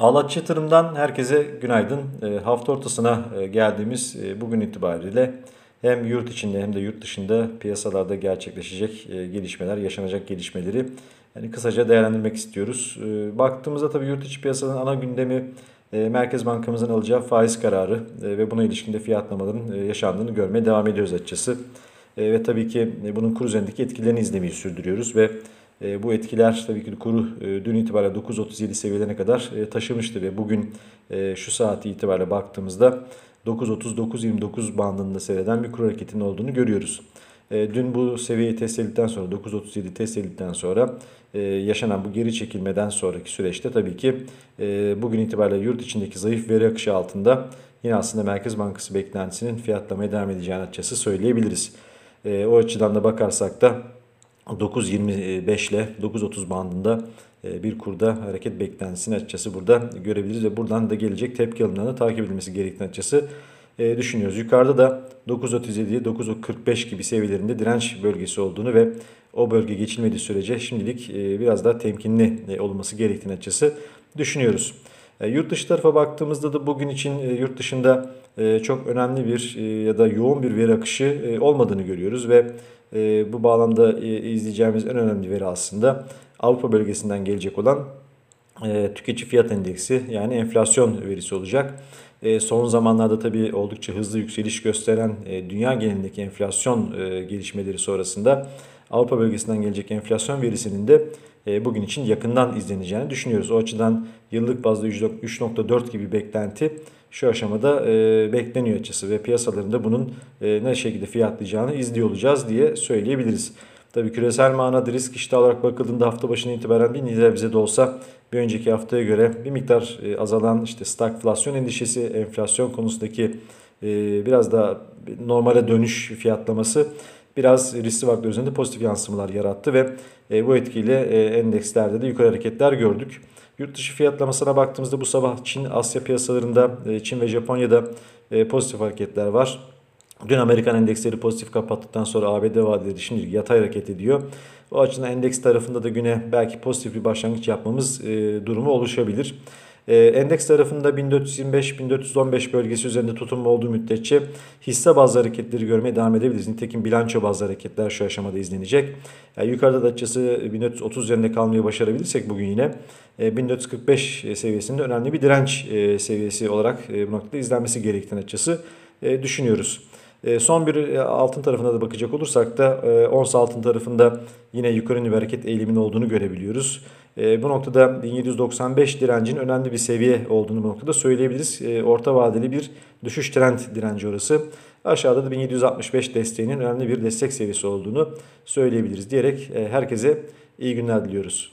Ağlatçı Yatırım'dan herkese günaydın. E, hafta ortasına e, geldiğimiz e, bugün itibariyle hem yurt içinde hem de yurt dışında piyasalarda gerçekleşecek e, gelişmeler, yaşanacak gelişmeleri yani kısaca değerlendirmek istiyoruz. E, baktığımızda tabii yurt içi piyasanın ana gündemi e, Merkez Bankamızın alacağı faiz kararı e, ve buna ilişkin de fiyatlamaların e, yaşandığını görmeye devam ediyoruz açıkçası. E, ve tabii ki e, bunun kur üzerindeki etkilerini izlemeyi sürdürüyoruz ve bu etkiler tabii ki kuru e, dün itibariyle 9.37 seviyelerine kadar e, taşımıştı ve bugün e, şu saati itibariyle baktığımızda 9.30-9.29 bandında seyreden bir kur hareketinin olduğunu görüyoruz. E, dün bu seviyeyi test edildikten sonra 9.37 test edildikten sonra e, yaşanan bu geri çekilmeden sonraki süreçte tabii ki e, bugün itibariyle yurt içindeki zayıf veri akışı altında yine aslında Merkez Bankası beklentisinin fiyatlamaya devam edeceğini açıkçası söyleyebiliriz. E, o açıdan da bakarsak da 9.25 ile 9.30 bandında e, bir kurda hareket beklentisini açıkçası burada görebiliriz ve buradan da gelecek tepki alımlarını takip edilmesi gerektiğini açıkçası e, düşünüyoruz. Yukarıda da 9.37, 9.45 gibi seviyelerinde direnç bölgesi olduğunu ve o bölge geçilmediği sürece şimdilik e, biraz daha temkinli olması gerektiğini açıkçası düşünüyoruz. Yurt dışı tarafa baktığımızda da bugün için yurt dışında çok önemli bir ya da yoğun bir veri akışı olmadığını görüyoruz ve e, bu bağlamda e, izleyeceğimiz en önemli veri aslında Avrupa bölgesinden gelecek olan e, tüketici fiyat endeksi yani enflasyon verisi olacak. E, son zamanlarda tabii oldukça hızlı yükseliş gösteren e, dünya genelindeki enflasyon gelişmeleri sonrasında Avrupa bölgesinden gelecek enflasyon verisinin de bugün için yakından izleneceğini düşünüyoruz. O açıdan yıllık bazda 3.4 gibi beklenti şu aşamada bekleniyor açısı ve piyasalarında bunun e, ne şekilde fiyatlayacağını izliyor olacağız diye söyleyebiliriz. Tabii küresel manada risk iştahı olarak bakıldığında hafta başına itibaren bir bize de olsa bir önceki haftaya göre bir miktar e, azalan işte stagflasyon endişesi, enflasyon konusundaki e, biraz da normale dönüş fiyatlaması biraz riskli varlıklar üzerinde pozitif yansımalar yarattı ve e, bu etkiyle endekslerde de yukarı hareketler gördük. Yurt dışı fiyatlamasına baktığımızda bu sabah Çin, Asya piyasalarında, Çin ve Japonya'da pozitif hareketler var. Dün Amerikan endeksleri pozitif kapattıktan sonra ABD vadeleri şimdi yatay hareket ediyor. O açıdan endeks tarafında da güne belki pozitif bir başlangıç yapmamız e, durumu oluşabilir. Ee, endeks tarafında 1425-1415 bölgesi üzerinde tutunma olduğu müddetçe hisse bazı hareketleri görmeye devam edebiliriz. Nitekim bilanço bazı hareketler şu aşamada izlenecek. Yani yukarıda da açısı 1430 üzerinde kalmayı başarabilirsek bugün yine 1445 e, seviyesinde önemli bir direnç e, seviyesi olarak e, bu noktada izlenmesi gerektiğini açısı düşünüyoruz. Son bir altın tarafına da bakacak olursak da ons altın tarafında yine yukarı bir hareket eğiliminin olduğunu görebiliyoruz. Bu noktada 1795 direncin önemli bir seviye olduğunu bu noktada söyleyebiliriz. Orta vadeli bir düşüş trend direnci orası. Aşağıda da 1765 desteğinin önemli bir destek seviyesi olduğunu söyleyebiliriz diyerek herkese iyi günler diliyoruz.